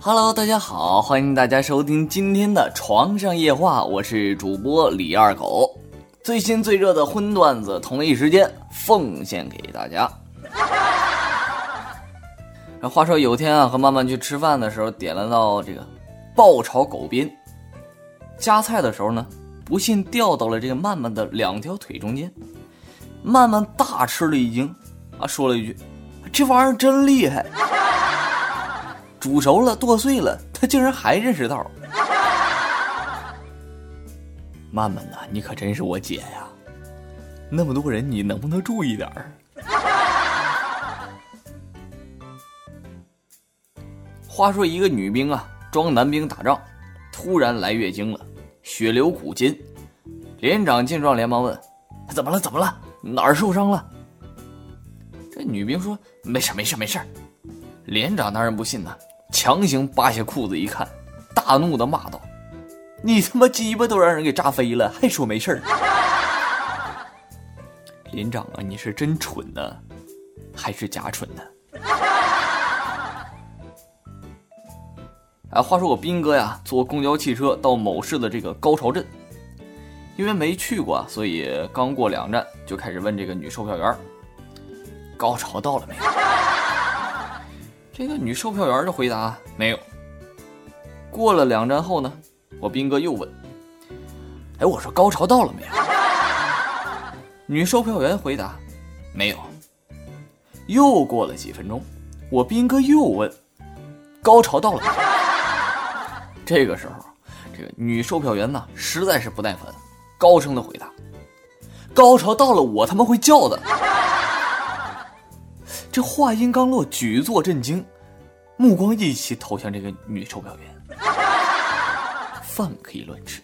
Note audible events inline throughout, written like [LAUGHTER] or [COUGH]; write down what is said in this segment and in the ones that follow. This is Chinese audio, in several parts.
Hello，大家好，欢迎大家收听今天的床上夜话，我是主播李二狗，最新最热的荤段子，同一时间奉献给大家。[LAUGHS] 话说有天啊，和曼曼去吃饭的时候，点了道这个爆炒狗鞭，夹菜的时候呢，不幸掉到了这个曼曼的两条腿中间，曼曼大吃了一惊，啊，说了一句：“这玩意儿真厉害。”煮熟了，剁碎了，他竟然还认识道。曼曼呐，你可真是我姐呀！那么多人，你能不能注意点儿？话说一个女兵啊，装男兵打仗，突然来月经了，血流古今。连长见状连忙问：“怎么了？怎么了？哪儿受伤了？”这女兵说：“没事，没事，没事。”连长当然不信呐。强行扒下裤子一看，大怒的骂道：“你他妈鸡巴都让人给炸飞了，还说没事儿？” [LAUGHS] 连长啊，你是真蠢呢，还是假蠢呢？哎，话说我斌哥呀，坐公交汽车到某市的这个高潮镇，因为没去过，所以刚过两站就开始问这个女售票员：“高潮到了没有？”这个女售票员的回答没有。过了两站后呢，我兵哥又问：“哎，我说高潮到了没有？”女售票员回答：“没有。”又过了几分钟，我兵哥又问：“高潮到了没有？”这个时候，这个女售票员呢实在是不耐烦，高声的回答：“高潮到了，我他妈会叫的。[LAUGHS] ”这话音刚落，举座震惊，目光一起投向这个女售票员。饭可以乱吃，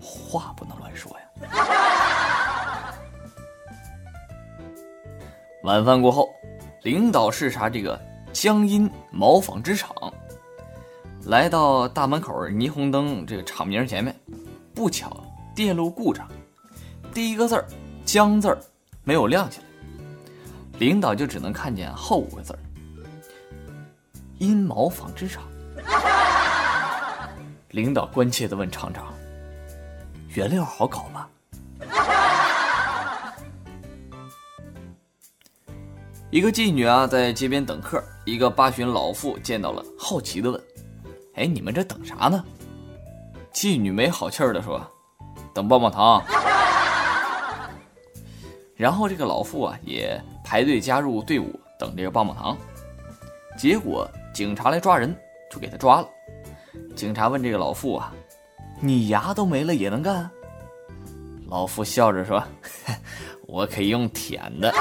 话不能乱说呀。晚饭过后，领导视察这个江阴毛纺织厂，来到大门口霓虹灯这个厂名前面，不巧电路故障，第一个字儿“江”字儿没有亮起来。领导就只能看见后五个字儿：阴毛纺织厂。[LAUGHS] 领导关切的问厂长：“原料好搞吗？”一个妓女啊，在街边等客，一个八旬老妇见到了，好奇的问：“哎，你们这等啥呢？”妓女没好气儿的说：“等棒棒糖。”然后这个老妇啊，也排队加入队伍等这个棒棒糖。结果警察来抓人，就给他抓了。警察问这个老妇啊：“你牙都没了也能干？”老妇笑着说：“我可以用舔的。[LAUGHS] ”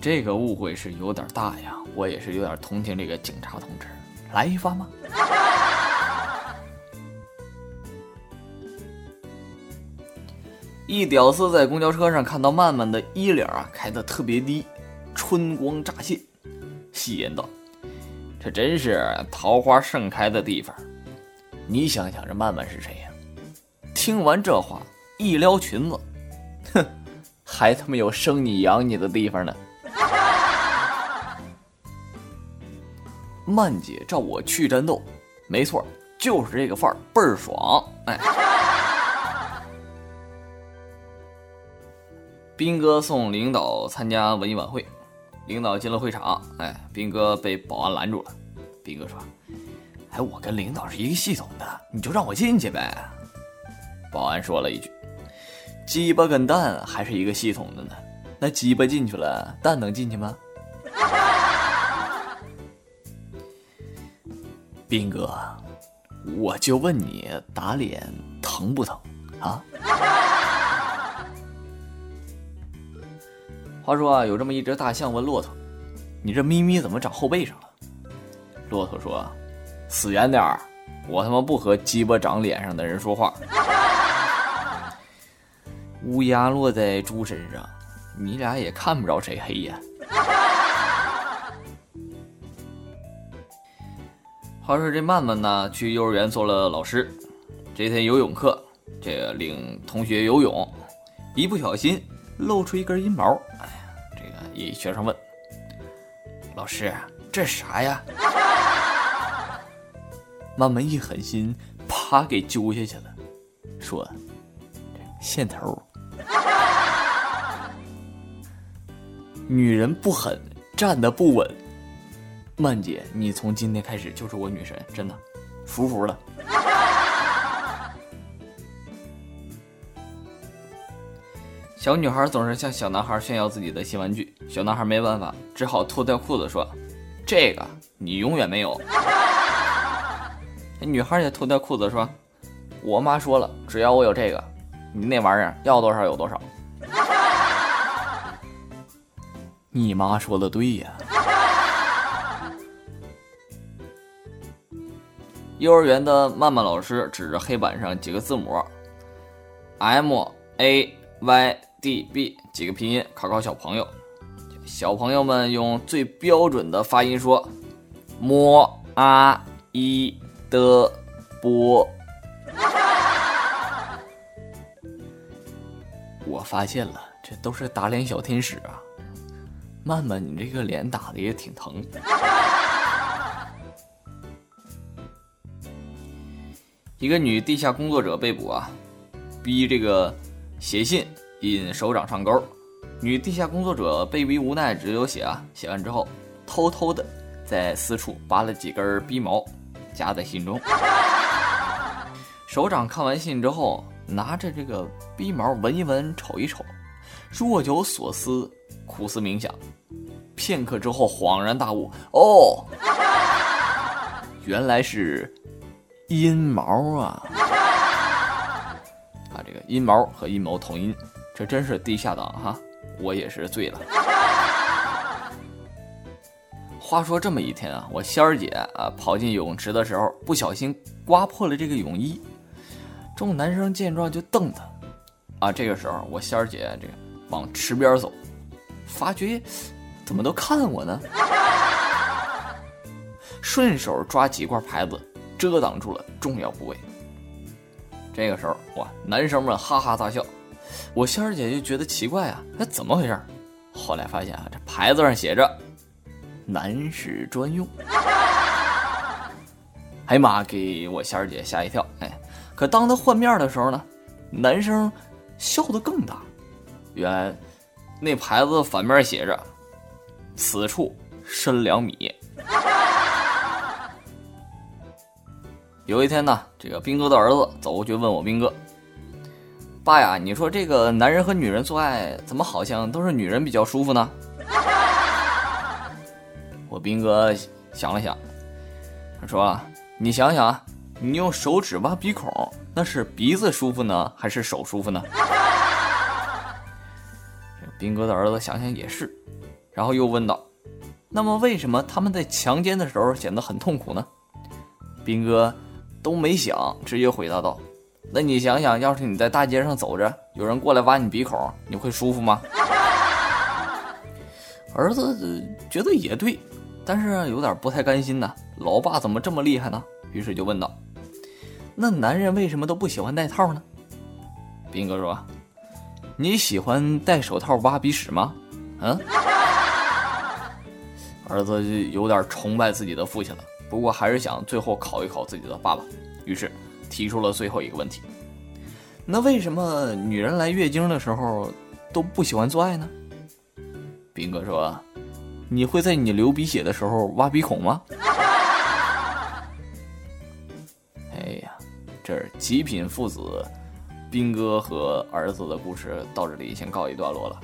这个误会是有点大呀，我也是有点同情这个警察同志。来一发吗？[LAUGHS] 一屌丝在公交车上看到曼曼的衣领啊开得特别低，春光乍泄，戏言道：“这真是桃花盛开的地方。”你想想，这曼曼是谁呀？听完这话，一撩裙子，哼，还他妈有生你养你的地方呢。曼姐照我去战斗，没错，就是这个范儿，倍儿爽，哎。兵哥送领导参加文艺晚会，领导进了会场，哎，兵哥被保安拦住了。兵哥说：“哎，我跟领导是一个系统的，你就让我进去呗。”保安说了一句：“鸡巴跟蛋还是一个系统的呢，那鸡巴进去了，蛋能进去吗？”兵哥，我就问你，打脸疼不疼啊？话说啊，有这么一只大象问骆驼：“你这咪咪怎么长后背上了？”骆驼说：“死远点儿，我他妈不和鸡巴长脸上的人说话。乌鸦落在猪身上，你俩也看不着谁黑呀。话说这曼曼呢，去幼儿园做了老师。这天游泳课，这个领同学游泳，一不小心露出一根阴毛。哎呀，这个一学生问老师：“这啥呀？” [LAUGHS] 曼曼一狠心，啪给揪下去了，说：“线头。”女人不狠，站得不稳。曼姐，你从今天开始就是我女神，真的，服服了。小女孩总是向小男孩炫耀自己的新玩具，小男孩没办法，只好脱掉裤子说：“这个你永远没有。”女孩也脱掉裤子说：“我妈说了，只要我有这个，你那玩意儿要多少有多少。”你妈说的对呀。幼儿园的曼曼老师指着黑板上几个字母，M A Y D B 几个拼音，考考小朋友。小朋友们用最标准的发音说：“m a i d b。”我发现了，这都是打脸小天使啊！曼曼，你这个脸打的也挺疼。一个女地下工作者被捕啊，逼这个写信引首长上钩。女地下工作者被逼无奈，只有写啊。写完之后，偷偷的在私处拔了几根逼毛，夹在信中。首长看完信之后，拿着这个逼毛闻一闻，瞅一瞅，若有所思，苦思冥想，片刻之后恍然大悟：哦，原来是。阴毛啊！啊，这个阴毛和阴谋同音，这真是地下党哈！我也是醉了。话说这么一天啊，我仙儿姐啊跑进泳池的时候，不小心刮破了这个泳衣。众男生见状就瞪她。啊，这个时候我仙儿姐这个往池边走，发觉怎么都看我呢？顺手抓几块牌子。遮挡住了重要部位。这个时候，哇，男生们哈哈大笑。我仙儿姐就觉得奇怪啊，那怎么回事？后来发现啊，这牌子上写着“男士专用”。哎呀妈，给我仙儿姐吓一跳。哎，可当她换面的时候呢，男生笑得更大。原来那牌子反面写着“此处深两米”。有一天呢，这个兵哥的儿子走过去问我兵哥：“爸呀，你说这个男人和女人做爱，怎么好像都是女人比较舒服呢？” [LAUGHS] 我兵哥想了想，他说：“你想想啊，你用手指挖鼻孔，那是鼻子舒服呢，还是手舒服呢？” [LAUGHS] 兵哥的儿子想想也是，然后又问道：“那么为什么他们在强奸的时候显得很痛苦呢？”兵哥。都没想，直接回答道：“那你想想，要是你在大街上走着，有人过来挖你鼻孔，你会舒服吗？” [LAUGHS] 儿子觉得也对，但是有点不太甘心呢。老爸怎么这么厉害呢？于是就问道：“那男人为什么都不喜欢戴套呢？”斌哥说：“你喜欢戴手套挖鼻屎吗？”嗯，儿子就有点崇拜自己的父亲了。不过还是想最后考一考自己的爸爸，于是提出了最后一个问题：那为什么女人来月经的时候都不喜欢做爱呢？斌哥说：“你会在你流鼻血的时候挖鼻孔吗？” [LAUGHS] 哎呀，这极品父子，斌哥和儿子的故事到这里先告一段落了。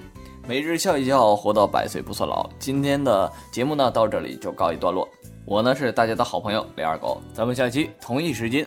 每日笑一笑，活到百岁不算老。今天的节目呢，到这里就告一段落。我呢是大家的好朋友李二狗，咱们下期同一时间